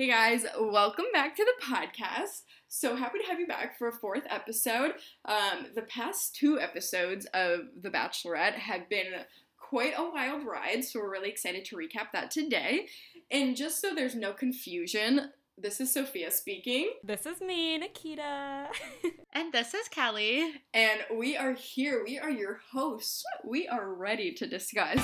Hey guys, welcome back to the podcast. So happy to have you back for a fourth episode. Um, the past two episodes of The Bachelorette have been quite a wild ride, so we're really excited to recap that today. And just so there's no confusion, this is Sophia speaking. This is me, Nikita. and this is Kelly. And we are here. We are your hosts. We are ready to discuss.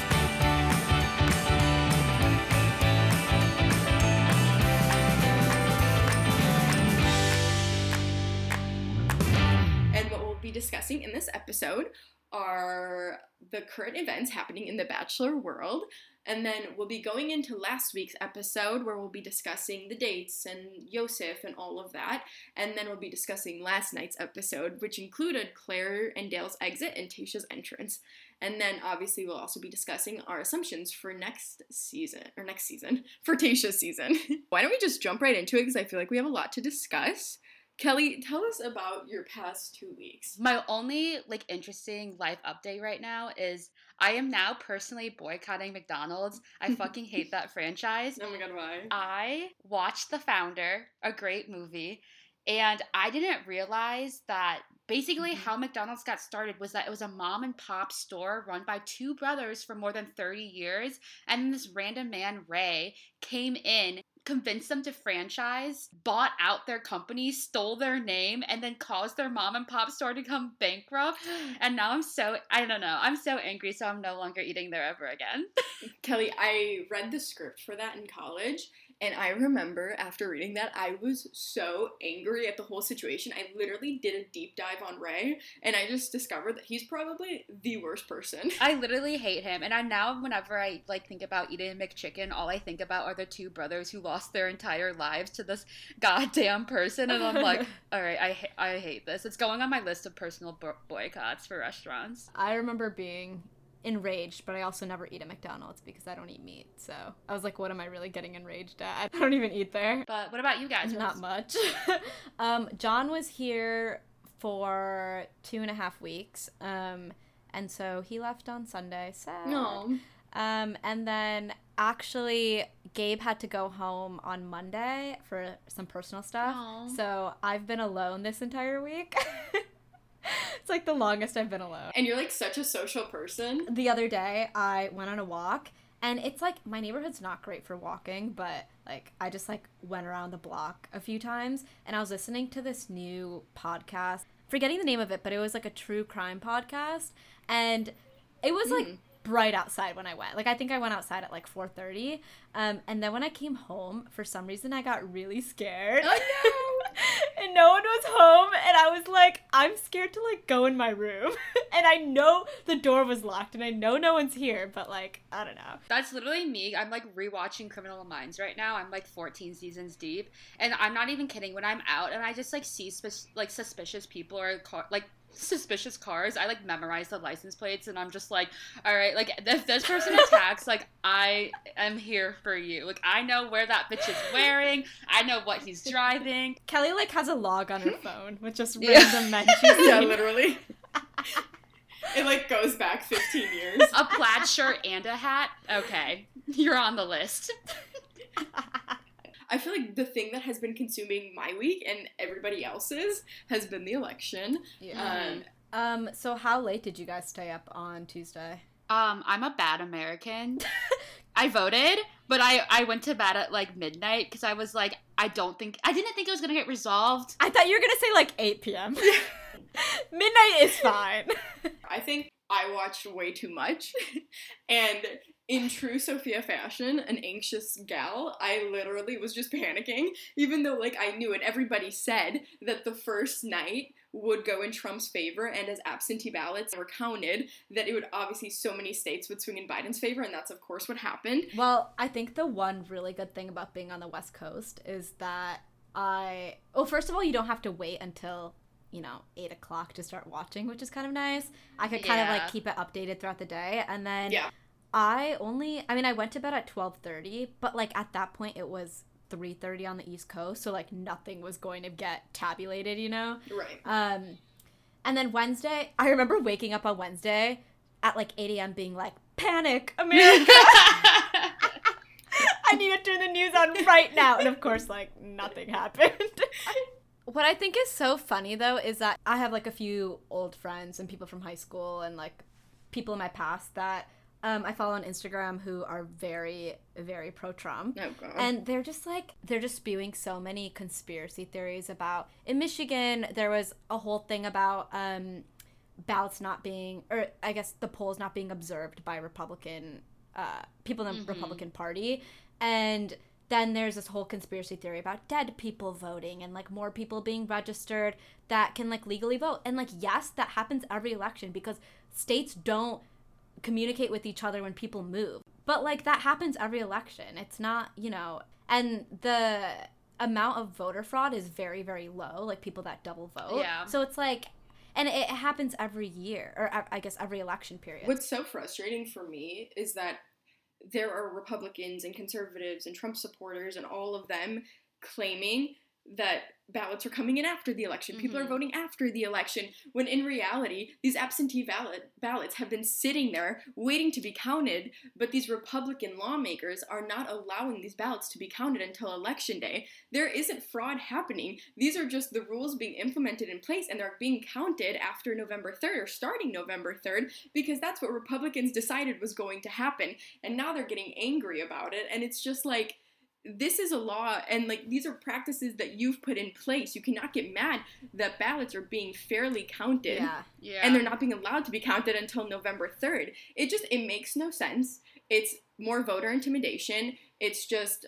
Discussing in this episode are the current events happening in the Bachelor world. And then we'll be going into last week's episode where we'll be discussing the dates and Yosef and all of that. And then we'll be discussing last night's episode, which included Claire and Dale's exit and Tayshia's entrance. And then obviously we'll also be discussing our assumptions for next season, or next season, for Tayshia's season. Why don't we just jump right into it because I feel like we have a lot to discuss. Kelly, tell us about your past two weeks. My only like interesting life update right now is I am now personally boycotting McDonald's. I fucking hate that franchise. Oh my god, why? I watched The Founder, a great movie, and I didn't realize that basically Mhm. how McDonald's got started was that it was a mom and pop store run by two brothers for more than 30 years. And then this random man, Ray, came in, convinced them to franchise, bought out their company, stole their name, and then caused their mom and pop store to come bankrupt. And now I'm so, I don't know, I'm so angry, so I'm no longer eating there ever again. Kelly, I read the script for that in college, and I remember after reading that, I was so angry at the whole situation. I literally did a deep dive on Ray, and I just discovered that he's probably the worst person. I literally hate him, and I now whenever I like think about eating a McChicken, all I think about are the two brothers who lost their entire lives to this goddamn person, and I'm like, all right, I ha- I hate this. It's going on my list of personal bo- boycotts for restaurants. I remember being enraged, but I also never eat at McDonald's because I don't eat meat. So I was like, what am I really getting enraged at? I don't even eat there. But what about you guys? Not much. um, John was here for two and a half weeks. Um, and so he left on Sunday. Sad. No. Um, and then actually, Gabe had to go home on Monday for some personal stuff. Aw. So I've been alone this entire week. it's like the longest I've been alone. And you're like such a social person. The other day, I went on a walk, and it's like my neighborhood's not great for walking, but like I just like went around the block a few times, and I was listening to this new podcast. Forgetting the name of it, but it was like a true crime podcast, and it was like Mm. Bright outside when I went. Like I think I went outside at like 4:30. Um and then when I came home, for some reason I got really scared. Oh, no. and no one was home and I was like I'm scared to like go in my room. and I know the door was locked and I know no one's here, but like I don't know. That's literally me. I'm like rewatching Criminal Minds right now. I'm like 14 seasons deep, and I'm not even kidding. When I'm out and I just like see like suspicious people or car- like suspicious cars, I like memorize the license plates, and I'm just like, all right, like if this person attacks, like I am here for you. Like I know where that bitch is wearing. I know what he's driving. Kelly like has a log on her phone with just Yeah. random men she's yeah, literally. it like goes back 15 years. A plaid shirt and a hat. Okay, you're on the list. I feel like the thing that has been consuming my week and everybody else's has been the election. Yeah. Um, Um so how late did you guys stay up on Tuesday? Um, I'm a bad American. I voted, but I I went to bed at like midnight because I was like, I don't think I didn't think it was gonna get resolved. I thought you were gonna say like 8 p.m. Midnight is fine. I think I watched way too much. and in true Sophia fashion, an anxious gal, I literally was just panicking, even though like I knew and everybody said that the first night would go in Trump's favor and as absentee ballots were counted, that it would obviously so many states would swing in Biden's favor, and that's of course what happened. Well, I think the one really good thing about being on the West Coast is that I. Well, first of all, you don't have to wait until, you know, 8 o'clock to start watching, which is kind of nice. I could kind of like keep it updated throughout the day. And then Yeah. I only. I mean, I went to bed at 12.30, but like at that point it was 3.30 on the East Coast. So like nothing was going to get tabulated, you know? Right. Um, and then Wednesday, I remember waking up on Wednesday at like 8 a.m. being like, panic, America. I need a turn the news on right now. And of course, like, nothing happened. what I think is so funny though is that I have like a few old friends and people from high school and like people in my past that um, I follow on Instagram who are very, very pro Trump. Oh, And they're just like, they're just spewing so many conspiracy theories about. In Michigan, there was a whole thing about um, ballots not being, or I guess the polls not being observed by Republican uh, people in the Mhm. Republican Party. And then there's this whole conspiracy theory about dead people voting and like more people being registered that can like legally vote. And like, yes, that happens every election because states don't communicate with each other when people move. But like that happens every election. It's not, you know, and the amount of voter fraud is very very low, like people that double vote. Yeah. So it's like and it happens every year or uh, I guess every election period. What's so frustrating for me is that there are Republicans and conservatives and Trump supporters and all of them claiming that ballots are coming in after the election. People are Mhm. voting after the election, when in reality, these absentee ballot ballots have been sitting there waiting to be counted, but these Republican lawmakers are not allowing these ballots to be counted until election day. There isn't fraud happening. These are just the rules being implemented in place and they're being counted after November 3rd or starting November 3rd because that's what Republicans decided was going to happen. And now they're getting angry about it and it's just like this is a law and like these are practices that you've put in place. You cannot get mad that ballots are being fairly counted yeah. Yeah. and they're not being allowed to be counted until November 3rd. It just it makes no sense. It's more voter intimidation. It's just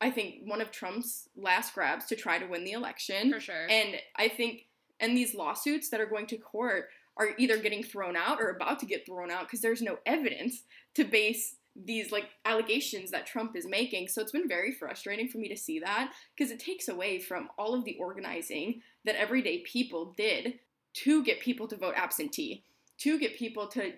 I think one of Trump's last grabs to try to win the election. for sure. And I think and these lawsuits that are going to court are either getting thrown out or about to get thrown out because there's no evidence to base these like allegations that Trump is making. So it's been very frustrating for me to see that because it takes away from all of the organizing that everyday people did to get people to vote absentee, to get people to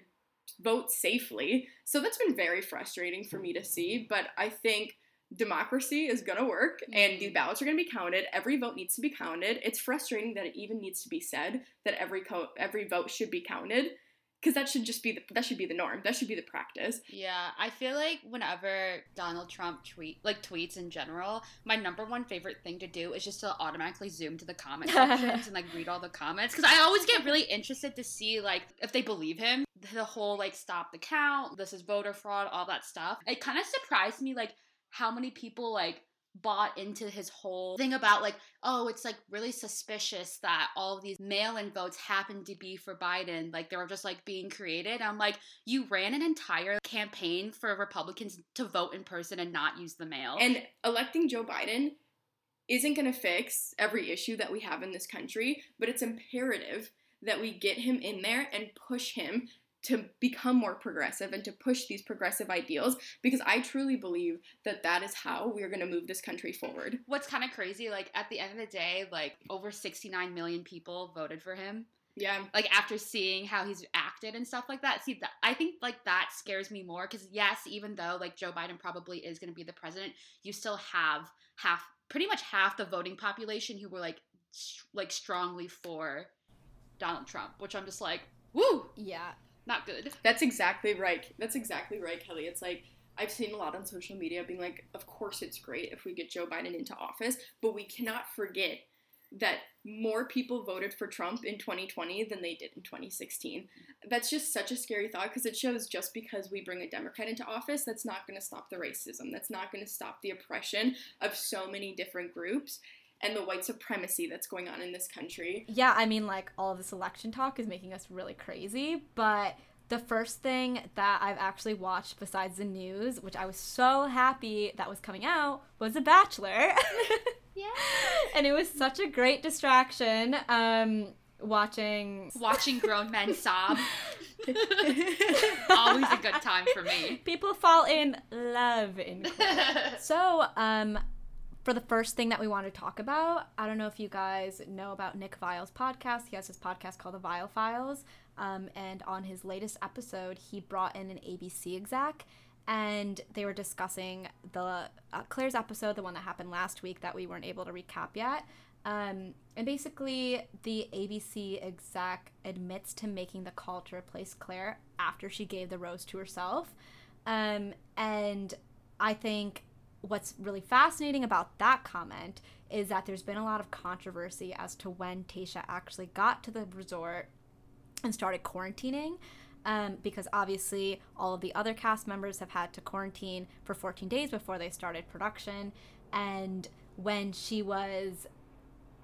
vote safely. So that's been very frustrating for me to see, but I think democracy is going to work and these Mhm. ballots are going to be counted. Every vote needs to be counted. It's frustrating that it even needs to be said that every co- every vote should be counted because that should just be the, that should be the norm. That should be the practice. Yeah, I feel like whenever Donald Trump tweet like tweets in general, my number one favorite thing to do is just to automatically zoom to the comment sections and like read all the comments because I always get really interested to see like if they believe him. The whole like stop the count, this is voter fraud, all that stuff. It kind of surprised me like how many people like bought into his whole thing about like oh it's like really suspicious that all of these mail-in votes happen to be for Biden. Like they were just like being created. I'm like you ran an entire campaign for Republicans to vote in person and not use the mail. And electing Joe Biden isn't going to fix every issue that we have in this country, but it's imperative that we get him in there and push him to become more progressive and to push these progressive ideals because I truly believe that that is how we're going to move this country forward. what's kind of crazy like at the end of the day like over 69 million people voted for him Yeah. like after seeing how he's acted and stuff like that see that i think like that scares me more because yes even though like joe biden probably is going to be the president you still have half pretty much half the voting population who were like st- like strongly for donald trump which i'm just like woo Yeah. Not good That's exactly right. That's exactly right, Kelly. It's like I've seen a lot on social media being like, of course it's great if we get Joe Biden into office, but we cannot forget that more people voted for Trump in 2020 than they did in 2016. That's just such a scary thought because it shows just because we bring a Democrat into office, that's not going to stop the racism. That's not going to stop the oppression of so many different groups and the white supremacy that's going on in this country. Yeah, I mean, like, all of this election talk is making us really crazy, but the first thing that I've actually watched besides the news, which I was so happy that was coming out, was The Bachelor. yeah and it was such a great distraction um, watching. watching grown men sob always a good time for me People fall in love in So, um, for the first thing that we want to talk about, I don't know if you guys know about Nick Viall's podcast. He has his podcast called The Viall Files. Um, and on his latest episode, he brought in an ABC exec and they were discussing the uh, Claire's episode, the one that happened last week that we weren't able to recap yet. Um, and basically, the ABC exec admits to making the call to replace Claire after she gave the rose to herself. Um, and I think what's really fascinating about that comment is that there's been a lot of controversy as to when Tayshia actually got to the resort and started quarantining. Um, because obviously all of the other cast members have had to quarantine for 14 days before they started production. And when she was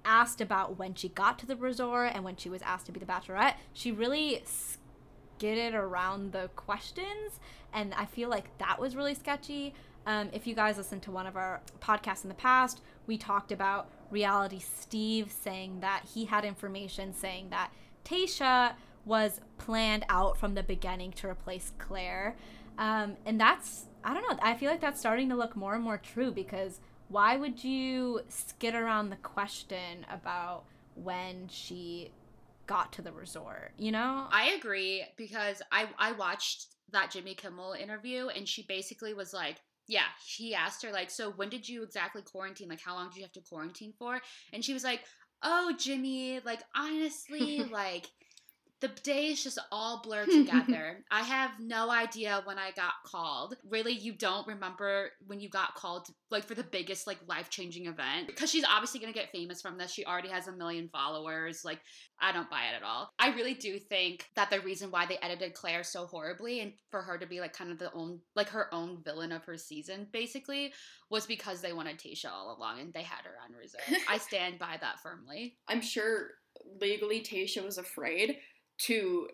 asked about when she got to the resort and when she was asked to be the bachelorette, she really skidded around the questions. And I feel like that was really sketchy. Um, if you guys listened to one of our podcasts in the past, we talked about reality Steve saying that he had information saying that Tayshia was planned out from the beginning to replace Claire. Um, and that's, I don't know, I feel like that's starting to look more and more true because why would you skid around the question about when she got to the resort, you know? I agree because I I watched that Jimmy Kimmel interview and she basically was like, yeah, he asked her like, so when did you exactly quarantine? Like how long did you have to quarantine for? And she was like, "Oh, Jimmy, like honestly, like the days just all blur together. I have no idea when I got called. Really, you don't remember when you got called, like for the biggest, like life changing event? Because she's obviously gonna get famous from this. She already has a million followers. Like, I don't buy it at all. I really do think that the reason why they edited Claire so horribly and for her to be like kind of the own, like her own villain of her season, basically, was because they wanted Tayshia all along and they had her on reserve. I stand by that firmly. I'm sure legally Tayshia was afraid to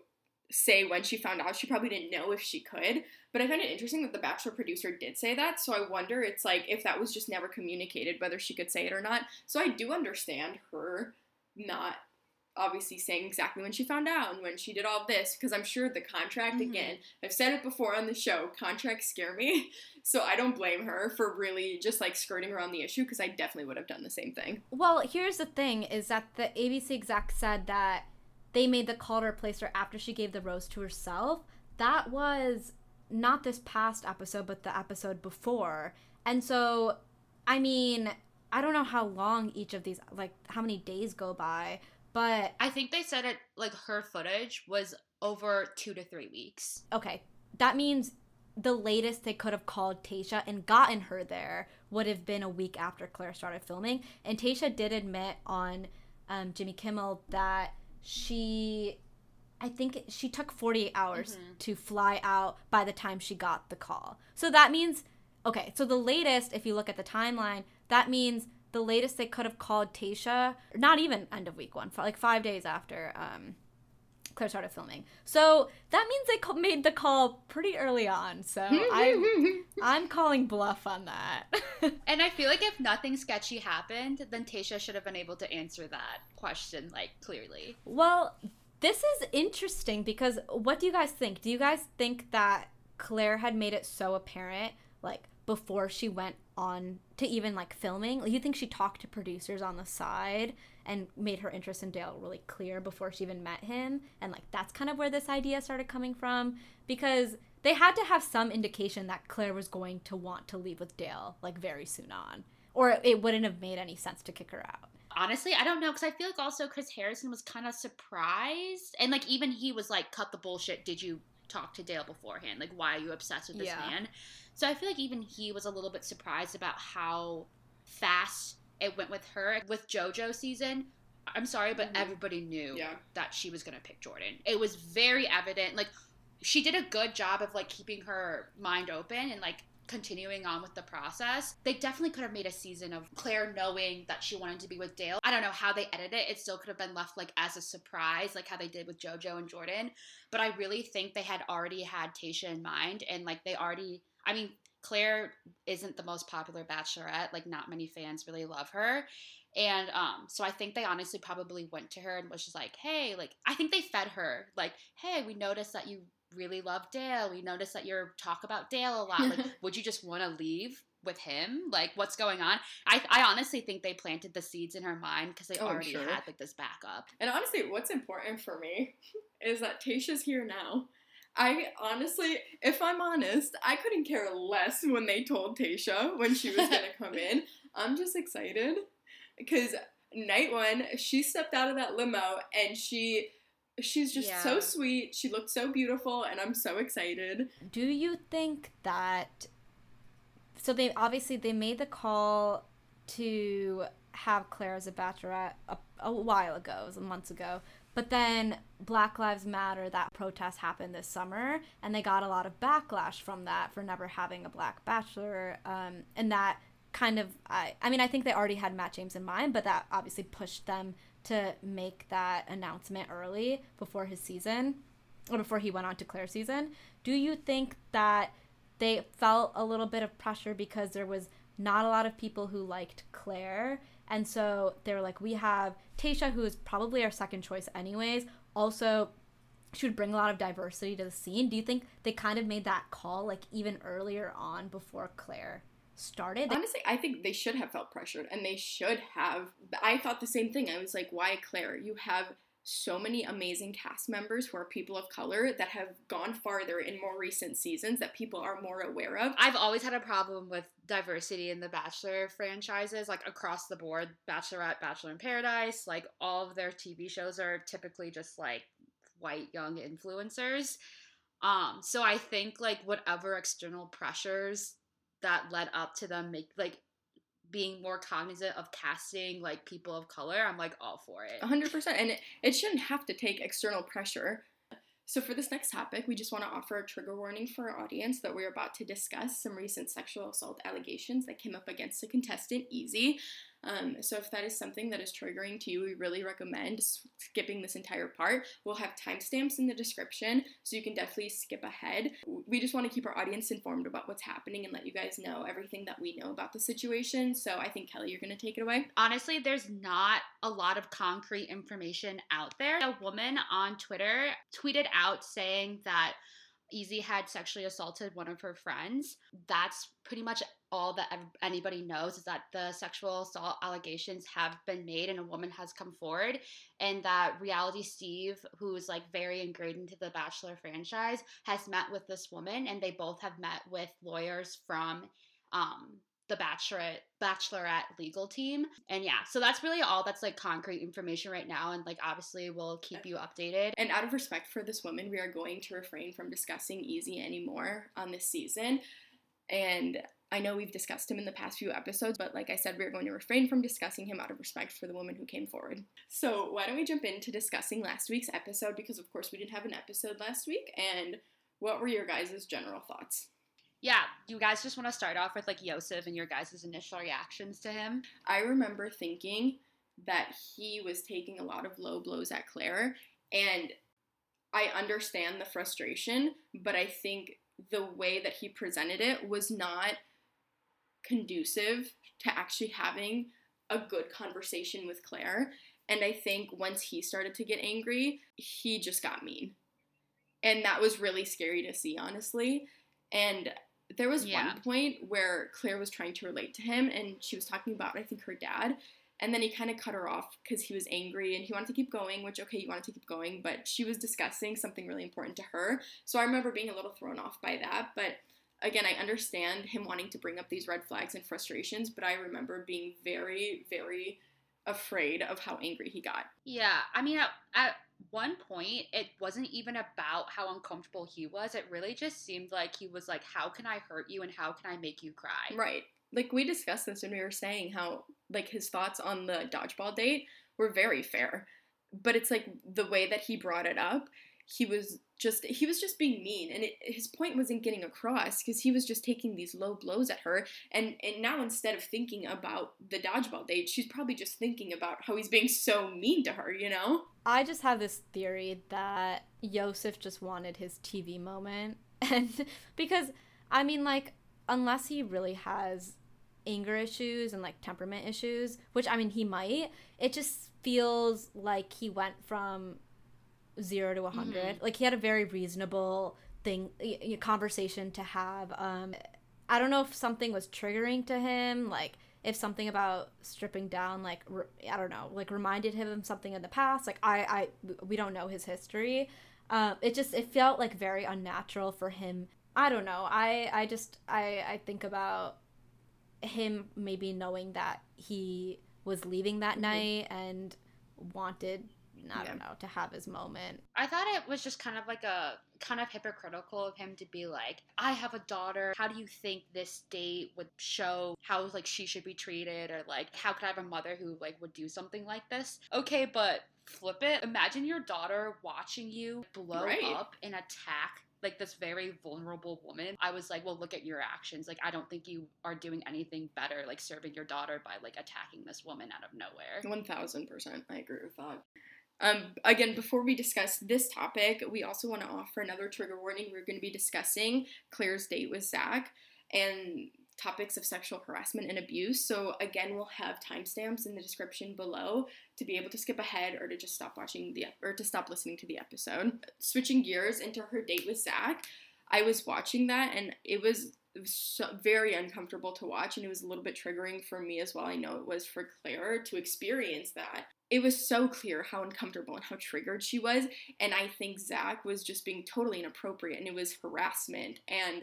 say when she found out. She probably didn't know if she could. But I find it interesting that the Bachelor producer did say that. So I wonder it's like if that was just never communicated, whether she could say it or not. So I do understand her not obviously saying exactly when she found out and when she did all this because I'm sure the contract Mhm. again I've said it before on the show contracts scare me so I don't blame her for really just like skirting around the issue because I definitely would have done the same thing Well, here's the thing is that the ABC exec said that they made the call to replace her after she gave the rose to herself. That was not this past episode, but the episode before. And so, I mean, I don't know how long each of these, like, how many days go by, but I think they said it like her footage was over two to three weeks. okay, that means the latest they could have called Tayshia and gotten her there would have been a week after Claire started filming. And Tayshia did admit on um, Jimmy Kimmel that she, I think she took 48 hours Mhm. to fly out by the time she got the call. So that means, okay, so the latest, if you look at the timeline, that means the latest they could have called Tayshia, not even end of week one, like five days after um, Claire started filming. So that means they made the call pretty early on. So hmm, hmm, I, hmm, I'm calling bluff on that. And I feel like if nothing sketchy happened, then Tayshia should have been able to answer that question like clearly. well, this is interesting because what do you guys think? Do you guys think that Claire had made it so apparent, like before she went on to even like filming? Like, you think she talked to producers on the side and made her interest in Dale really clear before she even met him? And like that's kind of where this idea started coming from because they had to have some indication that Claire was going to want to leave with Dale like very soon on, or it wouldn't have made any sense to kick her out. Honestly, I don't know because I feel like also Chris Harrison was kind of surprised, and like even he was like, "Cut the bullshit." Did you talk to Dale beforehand? Like, why are you obsessed with this Yeah. man? So I feel like even he was a little bit surprised about how fast it went with her with JoJo season. I'm sorry, but Mhm. everybody knew yeah that she was gonna pick Jordan. It was very evident. Like she did a good job of like keeping her mind open and like continuing on with the process. They definitely could have made a season of Claire knowing that she wanted to be with Dale. I don't know how they edited it. It still could have been left like as a surprise, like how they did with JoJo and Jordan. But I really think they had already had Tayshia in mind and like they already I mean, Claire isn't the most popular bachelorette. Like not many fans really love her. And um, so I think they honestly probably went to her and was just like, hey, like, I think they fed her, like, hey, we noticed that you really love Dale. We noticed that you talk about Dale a lot. Like, would you just want to leave with him? Like, what's going on? I, I honestly think they planted the seeds in her mind because they Oh, already sure. had, like, this backup. And honestly, what's important for me is that Tayshia's here now. I honestly, if I'm honest, I couldn't care less when they told Tayshia when she was gonna come in. I'm just excited because night one, she stepped out of that limo and she she's just Yeah. so sweet. She looked so beautiful and I'm so excited. Do you think that so they obviously they made the call to have Claire as a bachelorette a, a while ago, it was months ago. But then Black Lives Matter, that protest happened this summer, and they got a lot of backlash from that for never having a black bachelor. Um, and that kind of, I, I mean, I think they already had Matt James in mind, but that obviously pushed them to make that announcement early before his season, or before he went on to Clare's season. Do you think that they felt a little bit of pressure because there was not a lot of people who liked Claire. And so they were like, we have Tayshia, who is probably our second choice, anyways. Also, she would bring a lot of diversity to the scene. Do you think they kind of made that call like even earlier on before Claire started? Honestly, I think they should have felt pressured and they should have. I thought the same thing. I was like, why Claire? You have so many amazing cast members who are people of color that have gone farther in more recent seasons that people are more aware of. I've always had a problem with diversity in the Bachelor franchises, like across the board Bachelorette, Bachelor in Paradise, like all of their TV shows are typically just like white young influencers. Um, so I think like whatever external pressures that led up to them make like being more cognizant of casting like people of color, I'm like all for it. 100%. And it, it shouldn't have to take external pressure. So, for this next topic, we just want to offer a trigger warning for our audience that we're about to discuss some recent sexual assault allegations that came up against a contestant, Easy. Um, so if that is something that is triggering to you, we really recommend skipping this entire part. We'll have timestamps in the description, so you can definitely skip ahead. We just want to keep our audience informed about what's happening and let you guys know everything that we know about the situation. So I think Kelly, you're going to take it away. Honestly, there's not a lot of concrete information out there. A woman on Twitter tweeted out saying that Easy had sexually assaulted one of her friends. That's pretty much all that anybody knows is that the sexual assault allegations have been made and a woman has come forward and that reality steve who's like very ingrained into the bachelor franchise has met with this woman and they both have met with lawyers from um, the bachelorette bachelorette legal team. And yeah so that's really all that's like concrete information right now and like obviously we'll keep you updated. And out of respect for this woman we are going to refrain from discussing easy anymore on this season. And I know we've discussed him in the past few episodes, but like I said, we're going to refrain from discussing him out of respect for the woman who came forward. So, why don't we jump into discussing last week's episode? Because, of course, we didn't have an episode last week. And what were your guys' general thoughts? Yeah, you guys just want to start off with like Yosef and your guys' initial reactions to him? I remember thinking that he was taking a lot of low blows at Claire, and I understand the frustration, but I think the way that he presented it was not conducive to actually having a good conversation with Claire. And I think once he started to get angry, he just got mean. And that was really scary to see, honestly. And there was yeah. one point where Claire was trying to relate to him and she was talking about, I think, her dad. And then he kind of cut her off because he was angry and he wanted to keep going, which, okay, you wanted to keep going, but she was discussing something really important to her. So I remember being a little thrown off by that. But again, I understand him wanting to bring up these red flags and frustrations, but I remember being very, very afraid of how angry he got. Yeah, I mean, at, at one point, it wasn't even about how uncomfortable he was. It really just seemed like he was like, How can I hurt you and how can I make you cry? Right. Like, we discussed this when we were saying how, like, his thoughts on the dodgeball date were very fair. But it's like the way that he brought it up, he was just he was just being mean and it, his point wasn't getting across because he was just taking these low blows at her and and now instead of thinking about the dodgeball date she's probably just thinking about how he's being so mean to her you know? I just have this theory that yosef just wanted his tv moment and because i mean like unless he really has anger issues and like temperament issues which i mean he might it just feels like he went from zero to 100 mm-hmm. like he had a very reasonable thing conversation to have um i don't know if something was triggering to him like if something about stripping down like re- i don't know like reminded him of something in the past like i i we don't know his history um it just it felt like very unnatural for him i don't know i i just i i think about him maybe knowing that he was leaving that mm-hmm. night and wanted I Yeah. don't know, to have his moment. I thought it was just kind of like a kind of hypocritical of him to be like, I have a daughter. How do you think this date would show how like she should be treated or like how could I have a mother who like would do something like this? Okay, but flip it. Imagine your daughter watching you blow Right. up and attack like this very vulnerable woman. I was like, well, look at your actions. Like, I don't think you are doing anything better, like serving your daughter by like attacking this woman out of nowhere. One thousand percent, I agree with that. Um, again, before we discuss this topic, we also want to offer another trigger warning. We're going to be discussing Claire's date with Zach and topics of sexual harassment and abuse. So again, we'll have timestamps in the description below to be able to skip ahead or to just stop watching the or to stop listening to the episode. Switching gears into her date with Zach, I was watching that and it was so, very uncomfortable to watch and it was a little bit triggering for me as well. I know it was for Claire to experience that. It was so clear how uncomfortable and how triggered she was. And I think Zach was just being totally inappropriate and it was harassment. And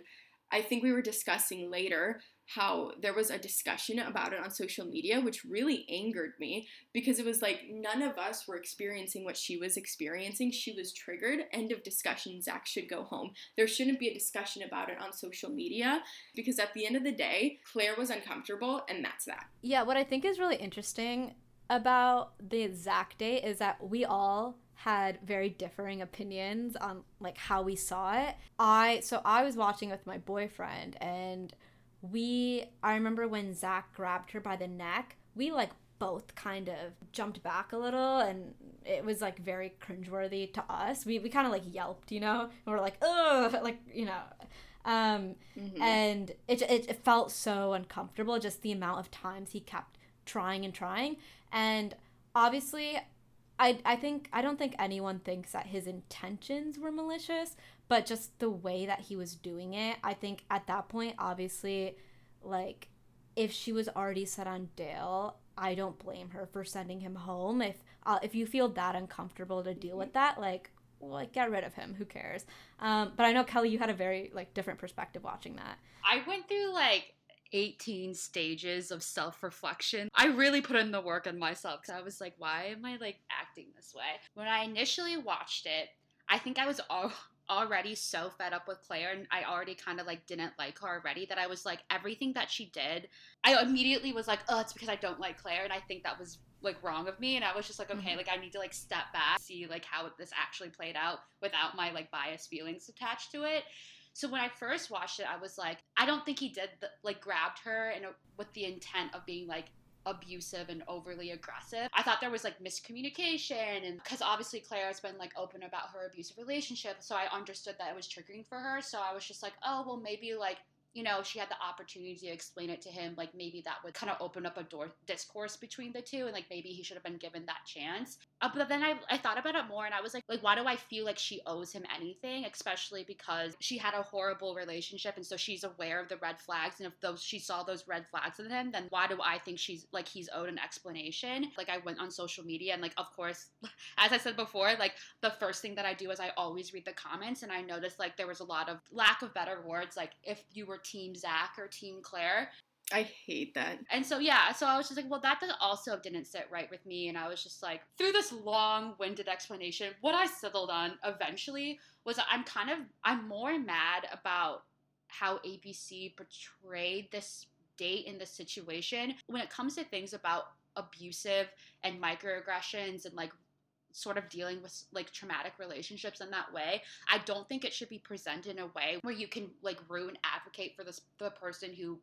I think we were discussing later how there was a discussion about it on social media, which really angered me because it was like none of us were experiencing what she was experiencing. She was triggered. End of discussion. Zach should go home. There shouldn't be a discussion about it on social media because at the end of the day, Claire was uncomfortable, and that's that. Yeah, what I think is really interesting about the exact date is that we all had very differing opinions on like how we saw it. I so I was watching with my boyfriend and we I remember when Zach grabbed her by the neck, we like both kind of jumped back a little and it was like very cringeworthy to us. We we kind of like yelped, you know? And we're like, ugh, like, you know. Um Mhm. and it, it, it felt so uncomfortable just the amount of times he kept trying and trying and obviously I, I think I don't think anyone thinks that his intentions were malicious, but just the way that he was doing it, I think at that point, obviously, like if she was already set on Dale, I don't blame her for sending him home. If uh, if you feel that uncomfortable to deal with that, like like get rid of him. Who cares? Um, but I know Kelly, you had a very like different perspective watching that. I went through like 18 stages of self-reflection. I really put in the work on myself because I was like, why am I like acting this way? When I initially watched it, I think I was all already so fed up with Claire and I already kind of like didn't like her already that I was like everything that she did I immediately was like oh it's because I don't like Claire and I think that was like wrong of me and I was just like okay Mhm. like I need to like step back see like how this actually played out without my like biased feelings attached to it so when I first watched it, I was like, I don't think he did the, like grabbed her and with the intent of being like abusive and overly aggressive. I thought there was like miscommunication and because obviously Claire has been like open about her abusive relationship, so I understood that it was triggering for her. So I was just like, oh well, maybe like you know she had the opportunity to explain it to him like maybe that would kind of open up a door discourse between the two and like maybe he should have been given that chance. Uh, but then I, I thought about it more and i was like like why do i feel like she owes him anything especially because she had a horrible relationship and so she's aware of the red flags and if those she saw those red flags in him then why do i think she's like he's owed an explanation? Like i went on social media and like of course as i said before like the first thing that i do is i always read the comments and i noticed like there was a lot of lack of better words like if you were team zach or team claire I hate that. and so yeah, so I was just like, well, that also didn't sit right with me, and I was just like, through this long-winded explanation, what I settled on eventually was I'm kind of I'm more mad about how ABC portrayed this date in this situation when it comes to things about abusive and microaggressions and like sort of dealing with like traumatic relationships in that way i don't think it should be presented in a way where you can like ruin advocate for this the person who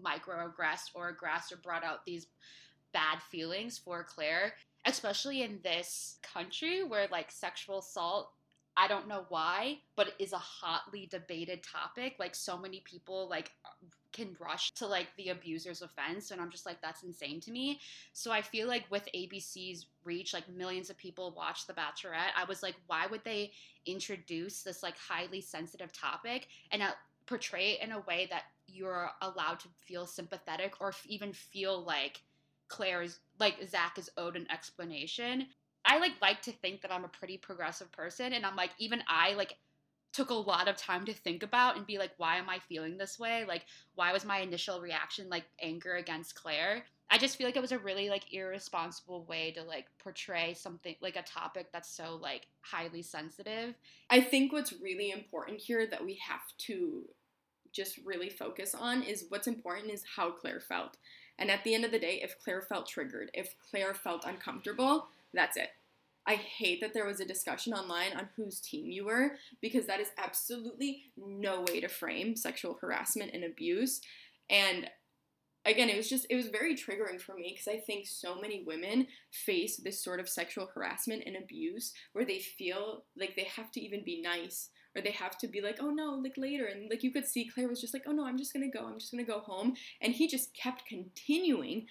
microaggressed or aggressed or brought out these bad feelings for Claire, especially in this country where like sexual assault, I don't know why, but it is a hotly debated topic. Like so many people like can rush to like the abuser's offense and I'm just like that's insane to me. So I feel like with ABC's reach like millions of people watch The Bachelorette, I was like why would they introduce this like highly sensitive topic and uh, portray it in a way that you're allowed to feel sympathetic or f- even feel like Claire's like Zach is owed an explanation. I like like to think that I'm a pretty progressive person and I'm like even I like took a lot of time to think about and be like why am I feeling this way? Like why was my initial reaction like anger against Claire? I just feel like it was a really like irresponsible way to like portray something like a topic that's so like highly sensitive. I think what's really important here that we have to just really focus on is what's important is how Claire felt. And at the end of the day, if Claire felt triggered, if Claire felt uncomfortable, that's it. I hate that there was a discussion online on whose team you were because that is absolutely no way to frame sexual harassment and abuse. And again, it was just, it was very triggering for me because I think so many women face this sort of sexual harassment and abuse where they feel like they have to even be nice or they have to be like, oh no, like later. And like you could see Claire was just like, oh no, I'm just gonna go, I'm just gonna go home. And he just kept continuing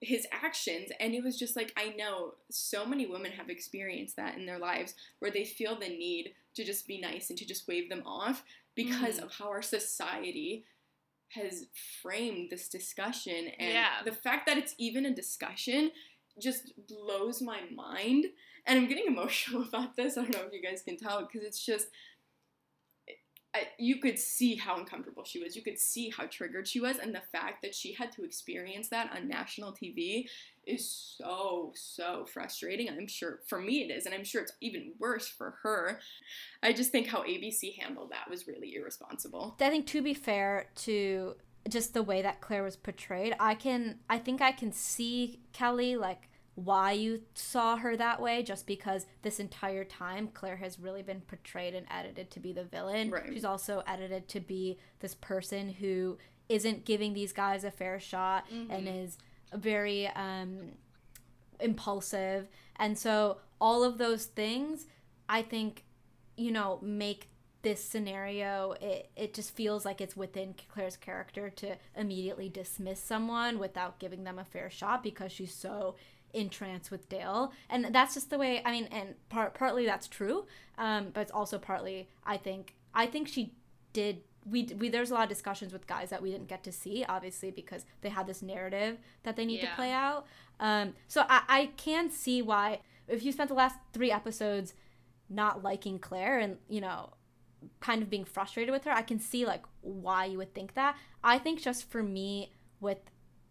his actions and it was just like i know so many women have experienced that in their lives where they feel the need to just be nice and to just wave them off because mm. of how our society has framed this discussion and yeah. the fact that it's even a discussion just blows my mind and i'm getting emotional about this i don't know if you guys can tell because it's just you could see how uncomfortable she was. You could see how triggered she was, and the fact that she had to experience that on national TV is so so frustrating. I'm sure for me it is, and I'm sure it's even worse for her. I just think how ABC handled that was really irresponsible. I think to be fair to just the way that Claire was portrayed, I can I think I can see Kelly like why you saw her that way just because this entire time Claire has really been portrayed and edited to be the villain. Right. She's also edited to be this person who isn't giving these guys a fair shot mm-hmm. and is very um, impulsive. And so all of those things I think you know make this scenario it, it just feels like it's within claire's character to immediately dismiss someone without giving them a fair shot because she's so in trance with Dale, and that's just the way. I mean, and part partly that's true, um, but it's also partly I think I think she did. We, we there's a lot of discussions with guys that we didn't get to see obviously because they had this narrative that they need yeah. to play out um, so I, I can see why if you spent the last three episodes not liking claire and you know kind of being frustrated with her i can see like why you would think that i think just for me with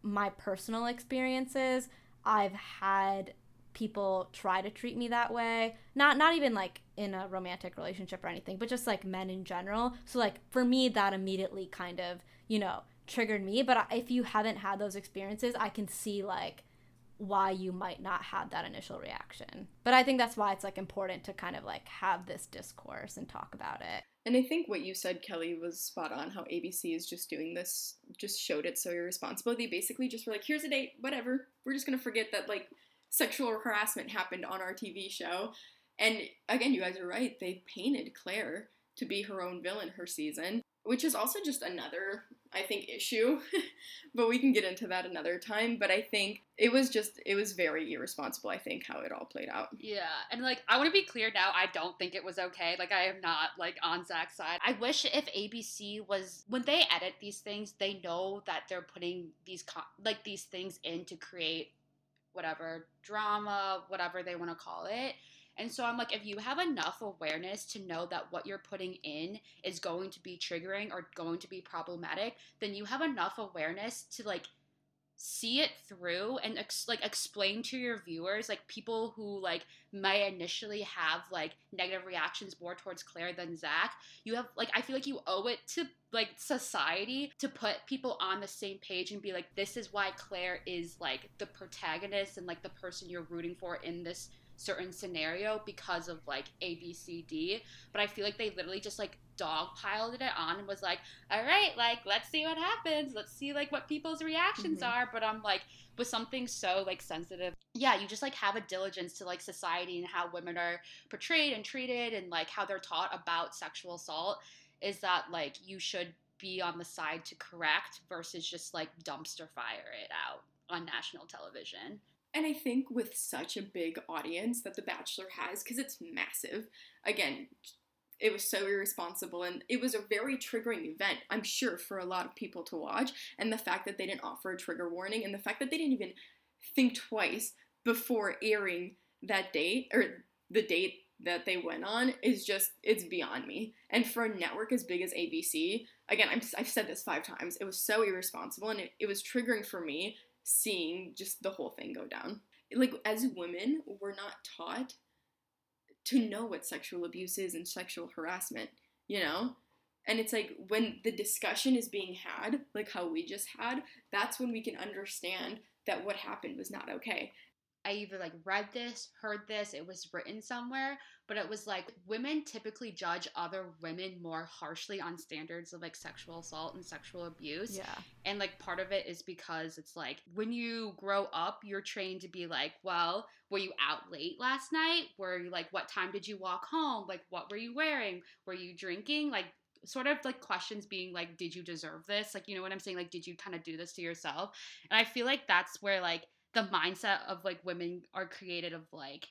my personal experiences I've had people try to treat me that way. Not not even like in a romantic relationship or anything, but just like men in general. So like for me that immediately kind of, you know, triggered me, but if you haven't had those experiences, I can see like why you might not have that initial reaction. But I think that's why it's like important to kind of like have this discourse and talk about it. And I think what you said, Kelly, was spot on. How ABC is just doing this, just showed it so irresponsible. They basically just were like, here's a date, whatever. We're just gonna forget that like sexual harassment happened on our TV show. And again, you guys are right. They painted Claire to be her own villain her season which is also just another i think issue but we can get into that another time but i think it was just it was very irresponsible i think how it all played out. Yeah and like i want to be clear now i don't think it was okay like i am not like on zach's side. I wish if abc was when they edit these things they know that they're putting these like these things in to create whatever drama whatever they want to call it and so I'm like, if you have enough awareness to know that what you're putting in is going to be triggering or going to be problematic, then you have enough awareness to like see it through and ex- like explain to your viewers like people who like might initially have like negative reactions more towards claire than zach. You have like i feel like you owe it to like society to put people on the same page and be like this is why claire is like the protagonist and like the person you're rooting for in this certain scenario because of like A, B, C, D. But I feel like they literally just like dog dogpiled it on and was like, all right, like let's see what happens. Let's see like what people's reactions mm-hmm. are. But I'm like, with something so like sensitive, yeah, you just like have a diligence to like society and how women are portrayed and treated and like how they're taught about sexual assault is that like you should be on the side to correct versus just like dumpster fire it out on national television. And I think with such a big audience that The Bachelor has, because it's massive, again, it was so irresponsible and it was a very triggering event, I'm sure, for a lot of people to watch. And the fact that they didn't offer a trigger warning and the fact that they didn't even think twice before airing that date or the date that they went on is just it's beyond me and for a network as big as abc again i have said this five times it was so irresponsible and it, it was triggering for me seeing just the whole thing go down. Like as women, we're not taught to know what sexual abuse is and sexual harassment, you know? And it's like when the discussion is being had, like how we just had, that's when we can understand that what happened was not okay. I either like read this, heard this, it was written somewhere, but it was like women typically judge other women more harshly on standards of like sexual assault and sexual abuse. Yeah. And like part of it is because it's like when you grow up, you're trained to be like, well, were you out late last night? Were you like, what time did you walk home? Like, what were you wearing? Were you drinking? Like, sort of like questions being like, did you deserve this? Like, you know what I'm saying? Like, did you kind of do this to yourself? And I feel like that's where like the mindset of like women are created of like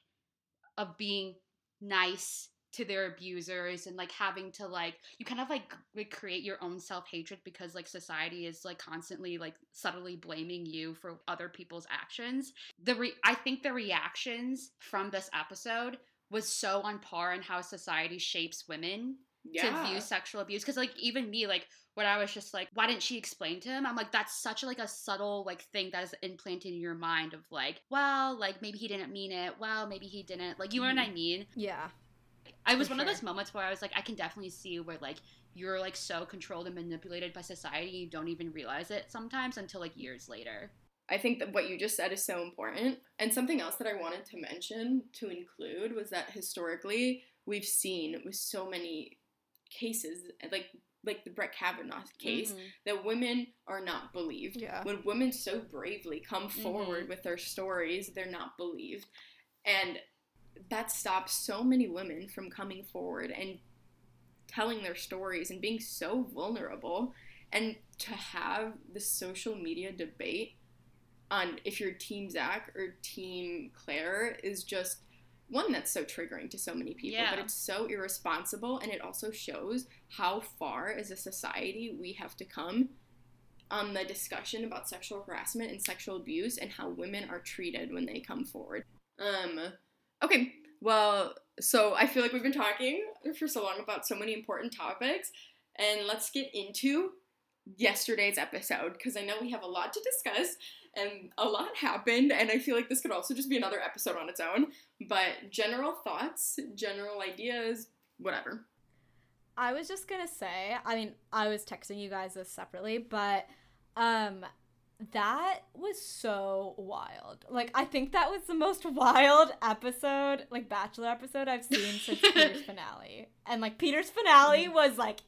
of being nice to their abusers and like having to like you kind of like, like create your own self-hatred because like society is like constantly like subtly blaming you for other people's actions. The re- i think the reactions from this episode was so on par in how society shapes women Yeah. to view sexual abuse because like even me like when i was just like why didn't she explain to him? I'm like that's such like a subtle like thing that is implanted in your mind of like well like maybe he didn't mean it. Well maybe he didn't. Like you know what i mm-hmm. mean? Yeah. i was For one of those moments where i was like i can definitely see where like you're like so controlled and manipulated by society you don't even realize it sometimes until like years later. I think that what you just said is so important. And something else that I wanted to mention to include was that historically we've seen with so many cases like like the Brett Kavanaugh case Mhm. that women are not believed. Yeah. When women so bravely come forward with their stories, they're not believed. And that stops so many women from coming forward and telling their stories and being so vulnerable. And to have the social media debate on if you're Team Zach or Team Claire is just one that's so triggering to so many people, but it's so irresponsible and it also shows how far as a society we have to come on the discussion about sexual harassment and sexual abuse and how women are treated when they come forward. Um okay, well, so I feel like we've been talking for so long about so many important topics and let's get into yesterday's episode because I know we have a lot to discuss and a lot happened and I feel like this could also just be another episode on its own. But general thoughts, general ideas, whatever. I was just gonna say, I mean, I was texting you guys this separately, but um that was so wild. Like I think that was the most wild episode, like Bachelor episode I've seen since Peter's finale. And like Peter's finale was like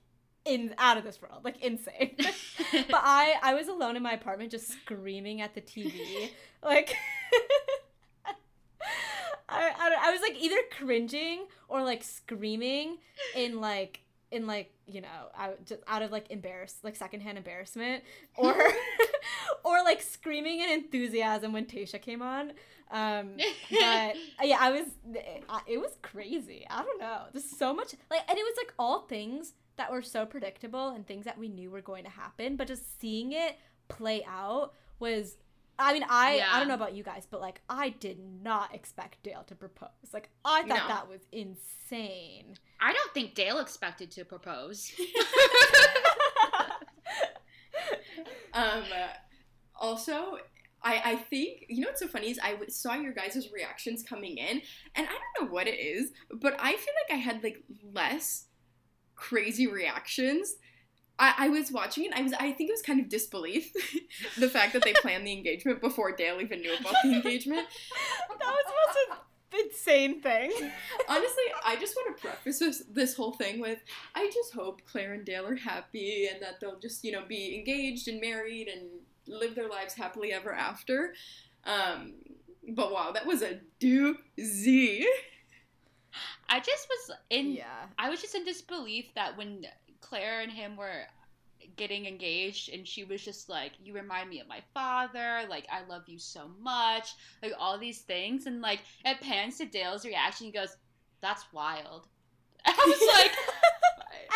in out of this world, like insane. but I I was alone in my apartment just screaming at the TV. Like I, I, I was like either cringing or like screaming in like in like you know out just out of like embarrassed like secondhand embarrassment or or like screaming in enthusiasm when Tayshia came on um but uh, yeah I was I- it was crazy I don't know there's so much like and it was like all things that were so predictable and things that we knew were going to happen but just seeing it play out was I mean I I don't know about you guys but like I did not expect Dale to propose. Like I thought No. that was insane. I don't think dale expected to propose. Um, also, I, I think, you know what's so funny is I w- saw your guys' reactions coming in, and I don't know what it is, but I feel like I had like less crazy reactions. I, I was watching it. I was. I think it was kind of disbelief, the fact that they planned the engagement before Dale even knew about the engagement. that was the most insane thing Honestly, I just want to preface this, this whole thing with I just hope Claire and Dale are happy and that they'll just, you know, be engaged and married and live their lives happily ever after. Um, but wow, that was a doozy. I just was in yeah I was just in disbelief that when Claire and him were getting engaged and she was just like, You remind me of my father, like I love you so much, like all these things and like it pans to Dale's reaction, he goes, That's wild. I was like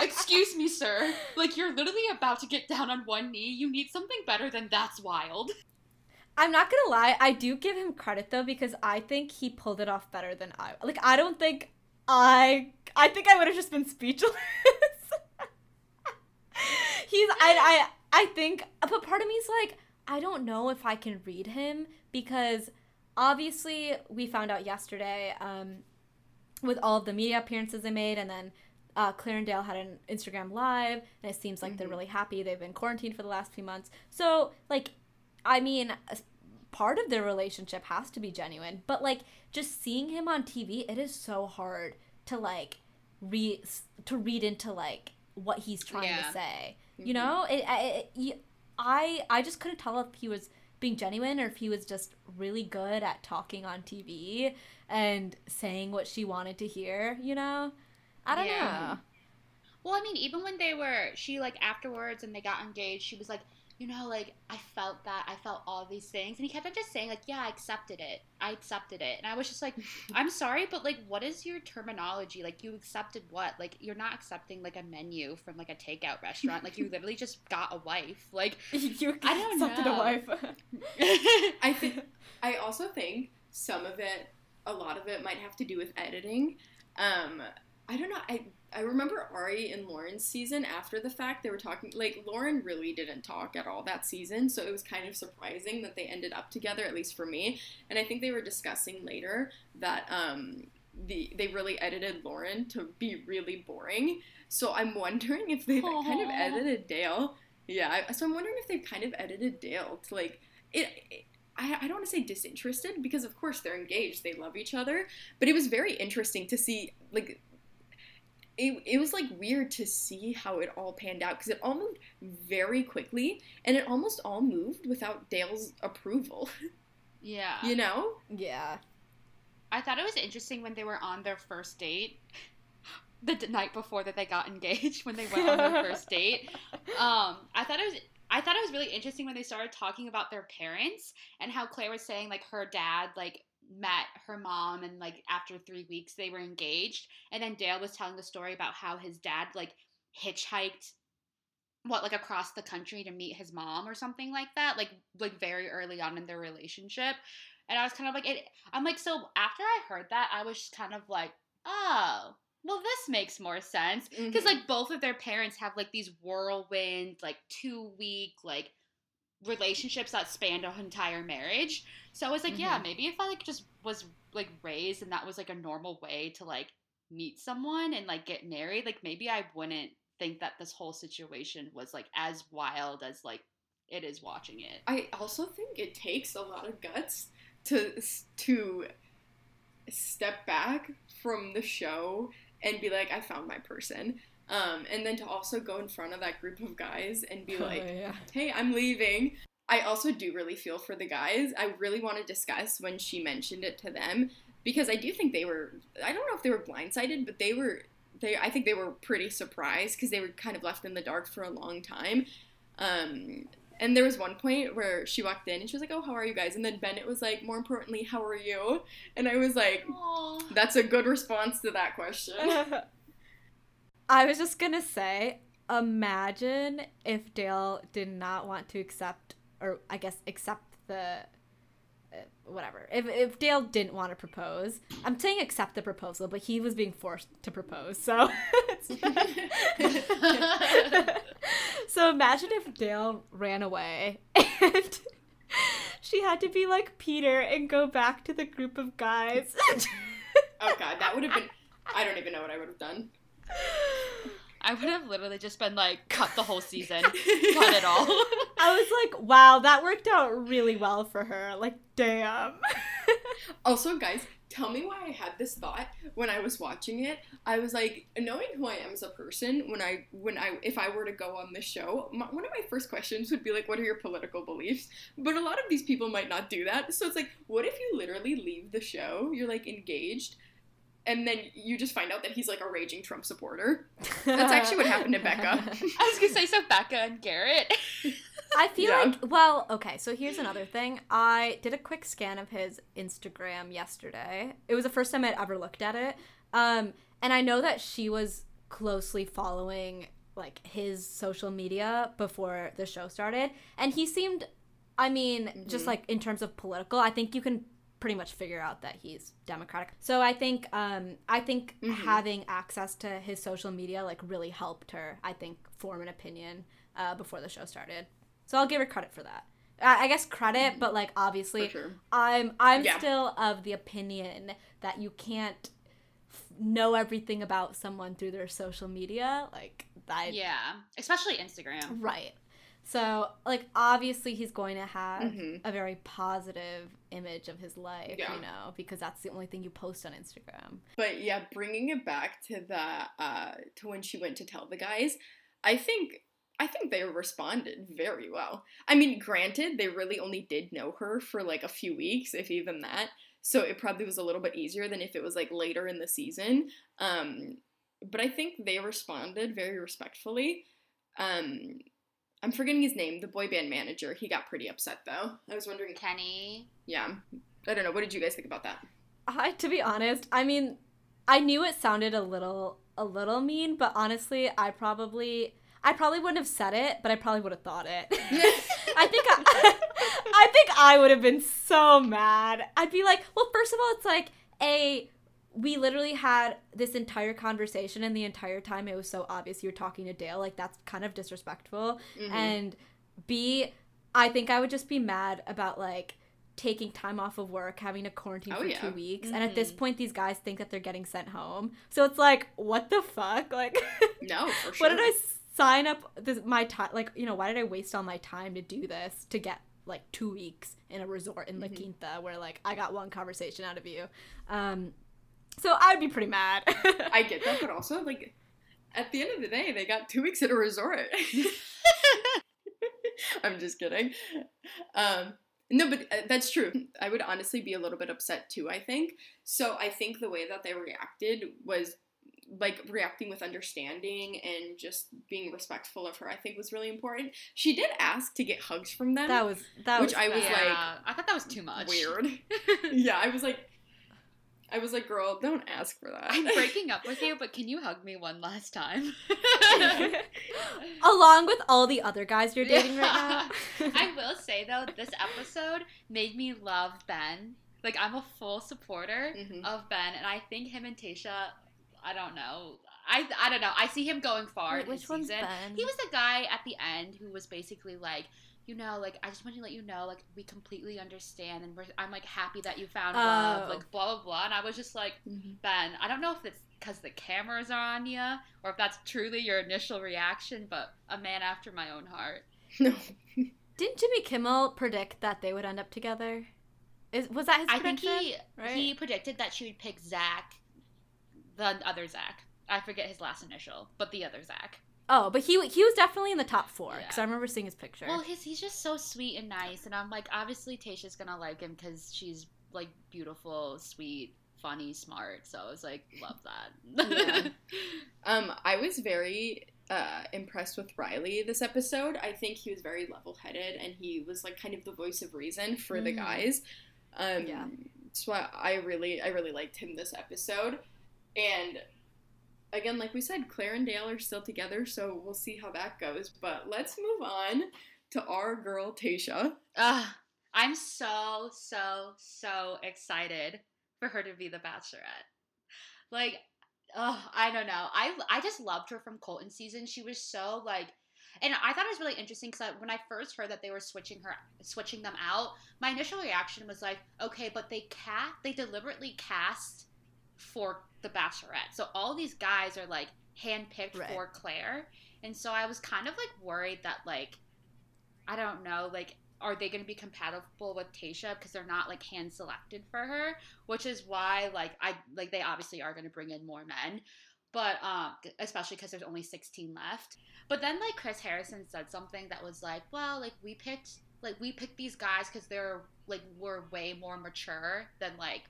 Excuse me, sir. Like you're literally about to get down on one knee. You need something better than that's wild. I'm not gonna lie, I do give him credit though because I think he pulled it off better than I. Like I don't think I. I think I would have just been speechless. He's I I I think, but part of me is like I don't know if I can read him because obviously we found out yesterday um, with all of the media appearances they made, and then uh, Claire and Dale had an Instagram live, and it seems like mm-hmm. they're really happy. They've been quarantined for the last few months, so like, I mean, part of their relationship has to be genuine, but like just seeing him on TV, it is so hard to like read to read into like what he's trying yeah. to say. Mm-hmm. You know, it, it, it, I I just couldn't tell if he was being genuine or if he was just really good at talking on TV and saying what she wanted to hear, you know? I don't yeah. know. Well, I mean, even when they were, she like afterwards and they got engaged, she was like, you know, like I felt that, I felt all these things, and he kept on just saying like, yeah, I accepted it, I accepted it, and I was just like, I'm sorry, but like, what is your terminology? Like, you accepted what? Like, you're not accepting like a menu from like a takeout restaurant. like, you literally just got a wife. Like, you I don't accepted know. a wife. I think. I also think some of it, a lot of it, might have to do with editing. Um, I don't know. I I remember Ari and Lauren's season after the fact. They were talking like Lauren really didn't talk at all that season, so it was kind of surprising that they ended up together, at least for me. And I think they were discussing later that um, the they really edited Lauren to be really boring. So I'm wondering if they've kind of edited Dale. Yeah, so I'm wondering if they've kind of edited Dale to like it, it I, I don't want to say disinterested because of course they're engaged they love each other but it was very interesting to see like it, it was like weird to see how it all panned out because it all moved very quickly and it almost all moved without Dale's approval. Yeah. You know? Yeah. I thought it was interesting when they were on their first date. The d- night before that they got engaged, when they went on their first date, um, I thought it was I thought it was really interesting when they started talking about their parents and how Claire was saying like her dad like met her mom and like after three weeks they were engaged and then dale was telling the story about how his dad like hitchhiked what like across the country to meet his mom or something like that like like very early on in their relationship and i was kind of like it i'm like so after i heard that i was just kind of like oh well this makes more sense because mm-hmm. like both of their parents have like these whirlwind like two week like relationships that spanned an entire marriage. So I was like, mm-hmm. yeah, maybe if I like just was like raised and that was like a normal way to like meet someone and like get married, like maybe I wouldn't think that this whole situation was like as wild as like it is watching it. I also think it takes a lot of guts to to step back from the show and be like I found my person. Um, and then to also go in front of that group of guys and be oh, like, yeah. hey, I'm leaving. I also do really feel for the guys. I really want to discuss when she mentioned it to them because I do think they were, I don't know if they were blindsided, but they were, they, I think they were pretty surprised because they were kind of left in the dark for a long time. Um, and there was one point where she walked in and she was like, "Oh, how are you guys?" And then Bennett was like, "More importantly, how are you?" And I was like, Aww. "That's a good response to that question." I was just gonna say, imagine if Dale did not want to accept, or I guess accept the uh, whatever. If, if Dale didn't want to propose, I'm saying accept the proposal, but he was being forced to propose. So, so imagine if Dale ran away and she had to be like Peter and go back to the group of guys. oh God, that would have been. I don't even know what I would have done. I would have literally just been like, cut the whole season, cut it all. I was like, wow, that worked out really well for her. Like, damn. also, guys, tell me why I had this thought when I was watching it. I was like, knowing who I am as a person, when I, when I, if I were to go on this show, my, one of my first questions would be like, what are your political beliefs? But a lot of these people might not do that. So it's like, what if you literally leave the show? You're like engaged and then you just find out that he's like a raging Trump supporter. That's actually what happened to Becca. I was gonna say so Becca and Garrett. I feel yeah. like well, okay, so here's another thing. I did a quick scan of his Instagram yesterday. It was the first time I'd ever looked at it. Um, and I know that she was closely following like his social media before the show started. And he seemed I mean, mm-hmm. just like in terms of political, I think you can pretty much figure out that he's democratic. So I think um, I think mm-hmm. having access to his social media like really helped her. I think form an opinion uh, before the show started. So I'll give her credit for that. I I guess credit, but like obviously, sure. I'm I'm Yeah. still of the opinion that you can't f- know everything about someone through their social media. Like that. Yeah, especially Instagram. right. So like obviously he's going to have Mhm. a very positive image of his life, Yeah. you know, because that's the only thing you post on Instagram. But yeah, bringing it back to the uh, to when she went to tell the guys, I think I think they responded very well. I mean, granted, they really only did know her for like a few weeks, if even that. So it probably was a little bit easier than if it was like later in the season. Um, but I think they responded very respectfully. Um, I'm forgetting his name, the boy band manager. He got pretty upset though. I was wondering, Kenny. yeah, I don't know. What did you guys think about that? I to be honest, I mean, I knew it sounded a little a little mean, but honestly, I probably I probably wouldn't have said it, but I probably would have thought it. I think I, I think I would have been so mad. I'd be like, well, first of all, it's like a we literally had this entire conversation, and the entire time it was so obvious you were talking to Dale. Like that's kind of disrespectful. Mhm. And B, I think I would just be mad about like taking time off of work, having to quarantine Oh, for yeah. two weeks, and at this Mhm. point, these guys think that they're getting sent home. So it's like, what the fuck? Like, no, for sure. what did I sign up this my time? Like, you know, why did I waste all my time to do this to get like two weeks in a resort in La Mhm. Quinta where like I got one conversation out of you? Um, so I'd be pretty mad. I get that, but also like at the end of the day, they got two weeks at a resort. I'm just kidding. Um, no, but uh, that's true. I would honestly be a little bit upset too. I think so. I think the way that they reacted was like reacting with understanding and just being respectful of her. I think was really important. She did ask to get hugs from them. that was that Which was I was bad. like, yeah, I thought that was too much. weird. yeah, I was like, I was like, girl, don't ask for that. I'm breaking up with you, but can you hug me one last time? along with all the other guys you're dating right now. I will say though, this episode made me love Ben. Like I'm a full supporter Mhm. of Ben, and I think him and Tayshia. I don't know. I I don't know. I see him going far. Wait, which this one's season. Ben? He was the guy at the end who was basically like, you know, like I just want to let you know, like we completely understand, and we're, I'm like happy that you found love, Oh. like blah blah blah. And I was just like, Mhm. Ben, I don't know if it's because the cameras are on you or if that's truly your initial reaction, but a man after my own heart. No. Didn't Jimmy Kimmel predict that they would end up together? Is was that his I think prediction? he right? he predicted that she would pick Zach, the other Zach. I forget his last initial, but the other Zach. Oh, but he he was definitely in the top four because Yeah. I remember seeing his picture. Well, he's he's just so sweet and nice, and I'm like, obviously Tayshia's gonna like him because she's like beautiful, sweet, funny, smart. So I was like, love that. Yeah. Um, I was very uh, impressed with Riley this episode. I think he was very level headed and he was like kind of the voice of reason for the Mhm. guys. Um, Yeah. So I, I really, I really liked him this episode. And again, like we said, Claire and Dale are still together, so we'll see how that goes. But let's move on to our girl Tayshia. Ugh, I'm so so so excited for her to be the Bachelorette. Like, oh, I don't know. I I just loved her from Colton season. She was so like, and I thought it was really interesting because when I first heard that they were switching her, switching them out, my initial reaction was like, okay, but they cast, they deliberately cast for the Bachelorette. So all these guys are like handpicked Right. for Claire, and so I was kind of like worried that like, I don't know, like. Are they going to be compatible with Tayshia because they're not like hand selected for her? Which is why, like, I like they obviously are going to bring in more men, but um, especially because there's only 16 left. But then like Chris Harrison said something that was like, well, like we picked like we picked these guys because they're like we're way more mature than like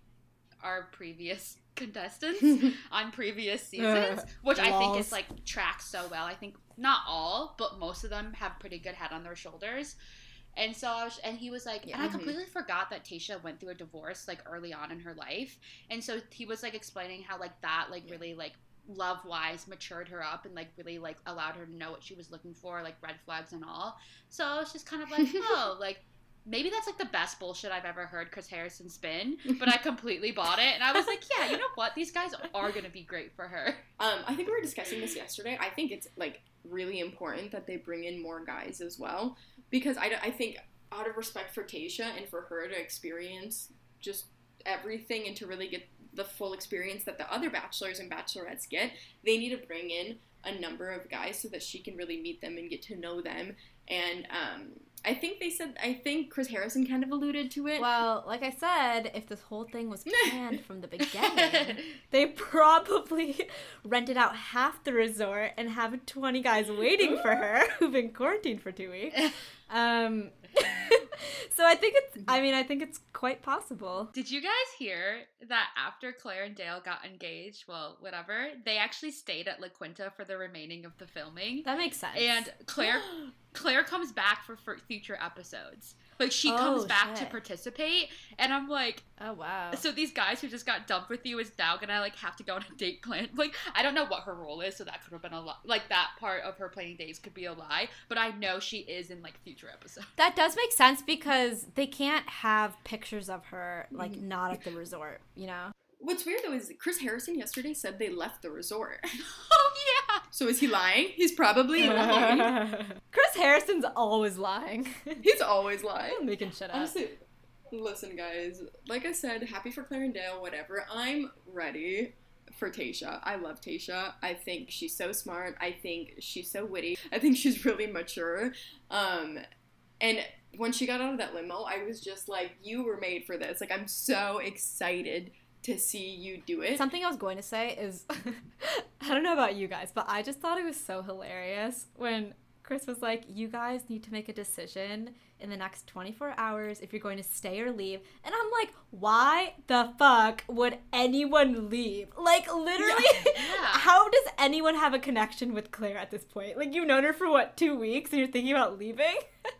our previous contestants on previous uh, seasons, which I think is like tracks so well. I think not all, but most of them have pretty good head on their shoulders. And so I was, and he was like, and I completely forgot that Tayshia went through a divorce like early on in her life. And so he was like explaining how like that like really like love wise matured her up and like really like allowed her to know what she was looking for, like red flags and all. So I was just kind of like, oh, like maybe that's like the best bullshit I've ever heard Chris Harrison spin, but I completely bought it. And I was like, yeah, you know what? These guys are going to be great for her. Um, I think we were discussing this yesterday. I think it's like really important that they bring in more guys as well because I, I think out of respect for Tayshia and for her to experience just everything and to really get the full experience that the other bachelors and bachelorettes get, they need to bring in a number of guys so that she can really meet them and get to know them. And um, I think they said, I think Chris Harrison kind of alluded to it. Well, like I said, if this whole thing was planned from the beginning, they probably rented out half the resort and have 20 guys waiting for her who've been quarantined for two weeks. Um, so I think it's, I mm-hmm. mean, I think it's quite possible. Did you guys hear that after Claire and Dale got engaged, well, whatever, they actually stayed at La Quinta for the remaining of the filming? That makes sense. And Claire Claire comes back for, for future episodes. Like she Oh, comes back to participate, and I'm like, oh, wow. so these guys who just got dumped with you is now gonna like have to go on a date plan. Like I don't know what her role is, so that could have been a lot. Like that part of her planning dates could be a lie, but I know she is in like future episodes. That does make sense because they can't have pictures of her like mm-hmm. not at the resort, you know? What's weird though is Chris Harrison yesterday said they left the resort. oh yeah. So is he lying? He's probably lying. Chris Harrison's always lying. He's always lying. making shit up. Honestly, listen, guys. Like I said, happy for Claire and Dale, whatever. I'm ready for Tayshia. I love Tayshia. I think she's so smart. I think she's so witty. I think she's really mature. Um, and when she got out of that limo, I was just like, you were made for this. Like, I'm so excited to see you do it. Something I was going to say is I don't know about you guys, but I just thought it was so hilarious when Chris was like, You guys need to make a decision in the next 24 hours if you're going to stay or leave. And I'm like, Why the fuck would anyone leave? Like, literally, how does anyone have a connection with Claire at this point? Like, you've known her for what, two weeks and you're thinking about leaving?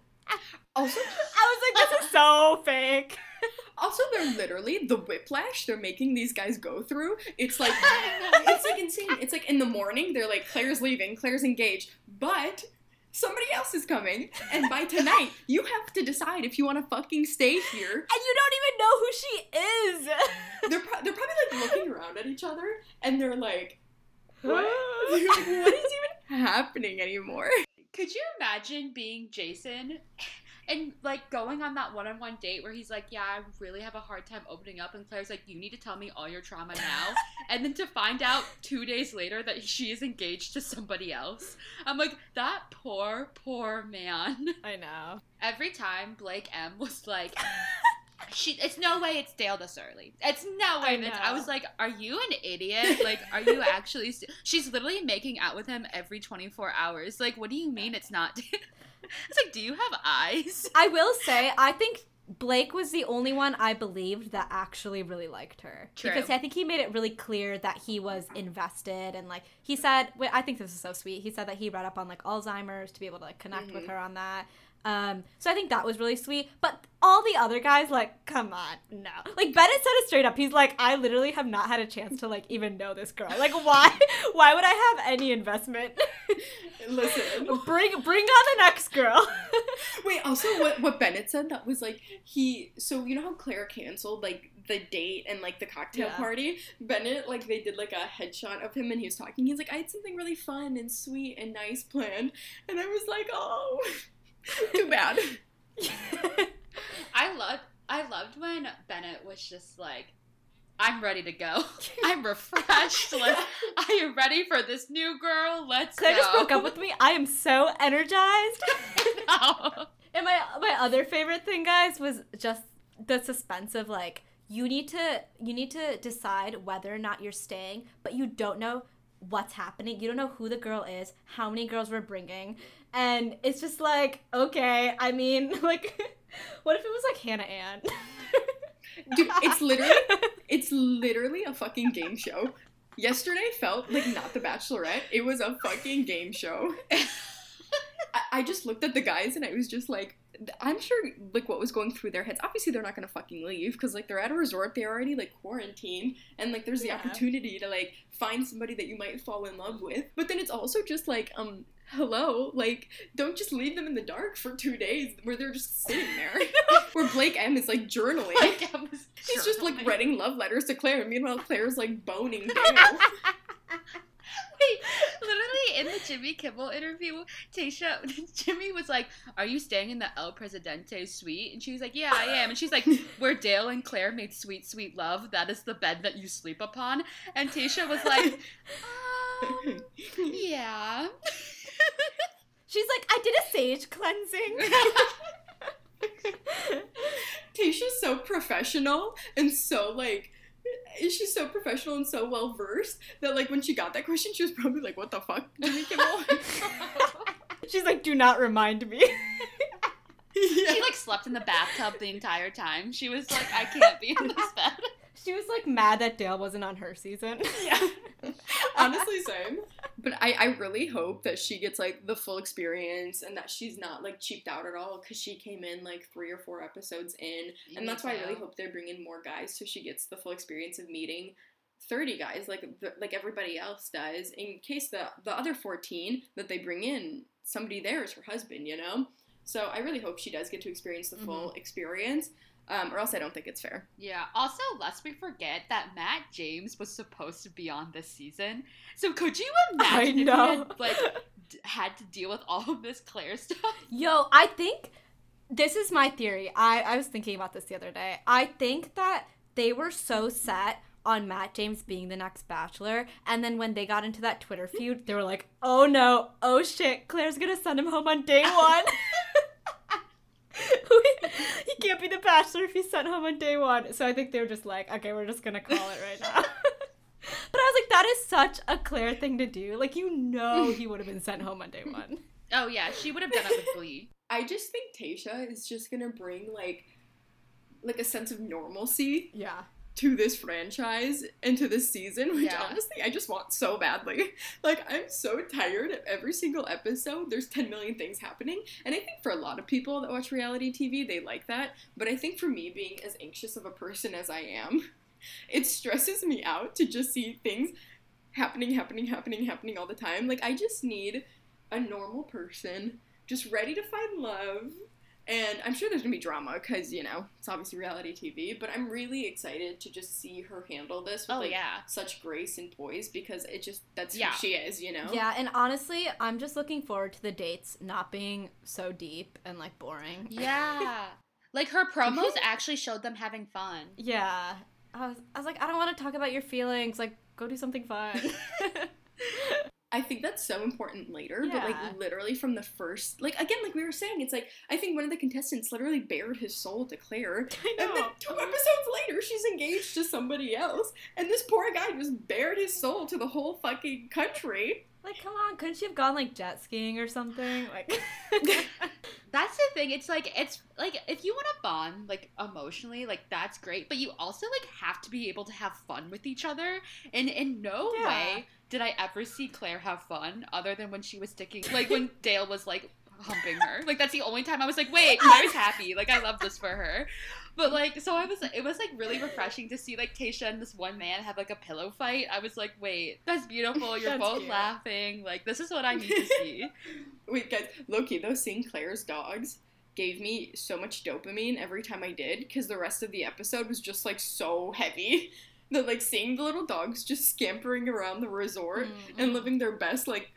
also, I was like, This is so fake. Also, they're literally the whiplash they're making these guys go through. It's like it's like insane. It's like in the morning they're like Claire's leaving, Claire's engaged, but somebody else is coming, and by tonight you have to decide if you want to fucking stay here. And you don't even know who she is. They're pro- they're probably like looking around at each other, and they're like, what? what is even happening anymore? Could you imagine being Jason and like going on that one-on-one date where he's like, "Yeah, I really have a hard time opening up," and Claire's like, "You need to tell me all your trauma now," and then to find out two days later that she is engaged to somebody else. I'm like, that poor, poor man. I know. Every time Blake M was like. She, it's no way it's Dale this early. It's no way. I I was like, are you an idiot? Like, are you actually? St-? She's literally making out with him every 24 hours. Like, what do you mean it's not? it's like, do you have eyes? I will say, I think Blake was the only one I believed that actually really liked her. True. Because I think he made it really clear that he was invested and like he said, wait, I think this is so sweet. He said that he read up on like Alzheimer's to be able to like connect with Mhm. her on that. Um, so I think that was really sweet. But all the other guys, like, come on, no. Like Bennett said it straight up. He's like, I literally have not had a chance to like even know this girl. Like, why? why would I have any investment? Listen. bring bring on the next girl. Wait, also what what Bennett said that was like he so you know how Claire canceled like the date and like the cocktail Yeah. party? Bennett like they did like a headshot of him and he was talking. He's like, I had something really fun and sweet and nice planned and I was like, Oh too bad. I loved, I loved when Bennett was just like, I'm ready to go. I'm refreshed. Like, I am ready for this new girl. Let's Claire go. just broke up with me. I am so energized. No. And my my other favorite thing, guys, was just the suspense of like you need to you need to decide whether or not you're staying, but you don't know what's happening. You don't know who the girl is, how many girls we're bringing, and it's just like okay. I mean, like, what if it was like Hannah Ann? Dude, it's literally it's literally a fucking game show. Yesterday felt like not the Bachelorette. It was a fucking game show. I, just looked at the guys and I was just like, I'm sure like what was going through their heads. Obviously, they're not gonna fucking leave because like they're at a resort. They're already like quarantined, and like there's the Yeah. opportunity to like find somebody that you might fall in love with. But then it's also just like, um, hello, like don't just leave them in the dark for two days where they're just sitting there. where Blake M is like journaling. Like, I was He's just like writing love letters to Claire. Meanwhile, Claire's like boning Dale. Wait, literally in the Jimmy Kimmel interview, Tayshia, Jimmy was like, "Are you staying in the El Presidente suite?" And she was like, "Yeah, I am." And she's like, "Where Dale and Claire made sweet, sweet love. That is the bed that you sleep upon." And Tayshia was like, um, "Yeah." She's like, I did a sage cleansing. Tayshia's so professional and so like she's so professional and so well versed that like when she got that question she was probably like what the fuck Jimmy Kimmel She's like, do not remind me. yeah. She like slept in the bathtub the entire time. She was like, "I can't be in this bed." she was like mad that Dale wasn't on her season. yeah honestly same but I, I really hope that she gets like the full experience and that she's not like cheaped out at all because she came in like three or four episodes in and that's why I really hope they bring in more guys so she gets the full experience of meeting 30 guys like the, like everybody else does in case the the other 14 that they bring in somebody there is her husband you know? So I really hope she does get to experience the full mm-hmm. experience um, or else I don't think it's fair Yeah. Also, lest we forget that Matt James was supposed to be on this season. So could you imagine if know. he had like d- had to deal with all of this Claire stuff? Yo, I think this is my theory. I, I was thinking about this the other day. I think that they were so set on Matt James being the next Bachelor, and then when they got into that Twitter feud, they were like, "Oh no, oh shit, Claire's gonna send him home on day one." He can't be the Bachelor if he's sent home on day one. So I think they were just like, "Okay, we're just gonna call it right now." but I was like, that is such a Claire thing to do. Like, you know, he would have been sent home on day one. Oh yeah, she would have done it with Glee. I just think Tayshia is just gonna bring like like a sense of normalcy Yeah. To this franchise and to this season, which Yeah. honestly I just want so badly. Like I'm so tired of every single episode. There's 10 million things happening, and I think for a lot of people that watch reality TV, they like that. But I think for me, being as anxious of a person as I am, it stresses me out to just see things happening, happening, happening, happening all the time. Like I just need a normal person just ready to find love. And I'm sure there's gonna be drama because you know it's obviously reality TV. But I'm really excited to just see her handle this with Oh like yeah. such grace and poise because it just that's Yeah. who she is, you know. Yeah, and honestly, I'm just looking forward to the dates not being so deep and like boring. Yeah. Like her promos actually showed them having fun. Yeah. I was, I was like, I don't want to talk about your feelings. Like, go do something fun. I think that's so important later, but like literally from the first, like again, like we were saying, it's like I think one of the contestants literally bared his soul to Claire, I and then two episodes later, she's engaged to somebody else, and this poor guy just bared his soul to the whole fucking country. Like, come on, couldn't she have gone like jet skiing or something? Like, That's the thing. It's like it's like if you want to bond like emotionally, like that's great, but you also like have to be able to have fun with each other. And in no Yeah. way did I ever see Claire have fun other than when she was sticking like when Dale was like humping her. Like that's the only time I was like, wait, Claire's happy. Like I love this for her. But like so I was it was like really refreshing to see like Tayshia and this one man have like a pillow fight. I was like, wait, that's beautiful. You're That's both cute. laughing. Like this is what I need to see. Wait, guys, Loki, those seeing Claire's dogs gave me so much dopamine every time I did because the rest of the episode was just like so heavy. That like seeing the little dogs just scampering around the resort and mm. living their best like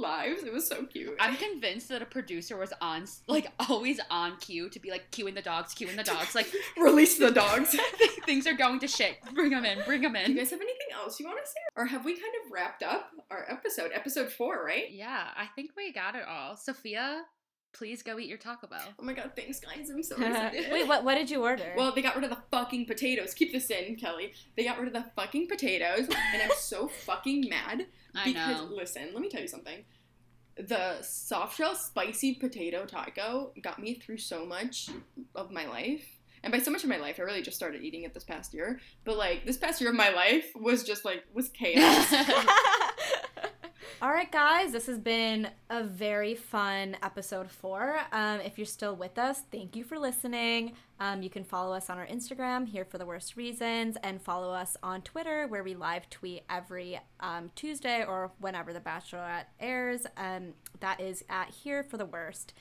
lives. It was so cute. I'm convinced that a producer was on, like, always on cue to be like, cueing the dogs, cueing the dogs. Like, Release the dogs. things are going to shit. Bring them in, bring them in. Do you guys have anything else you want to say? Or have we kind of wrapped up our episode? Episode four, right? Yeah, I think we got it all. Sophia, please go eat your Taco Bell. Oh my god, thanks guys. I'm so excited. wait, what? What did you order? Well, they got rid of the fucking potatoes. Keep this in, Kelly. They got rid of the fucking potatoes, and I'm so fucking mad I because know. listen, let me tell you something. The soft shell spicy potato taco got me through so much of my life. And by so much of my life, I really just started eating it this past year. But like this past year of my life was just like was chaos. All right, guys, this has been a very fun episode four. Um, if you're still with us, thank you for listening. Um, you can follow us on our Instagram, Here for the Worst Reasons, and follow us on Twitter, where we live tweet every um, Tuesday or whenever The Bachelorette airs. Um, that is at Here for the Worst.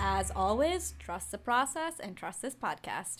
As always, trust the process and trust this podcast.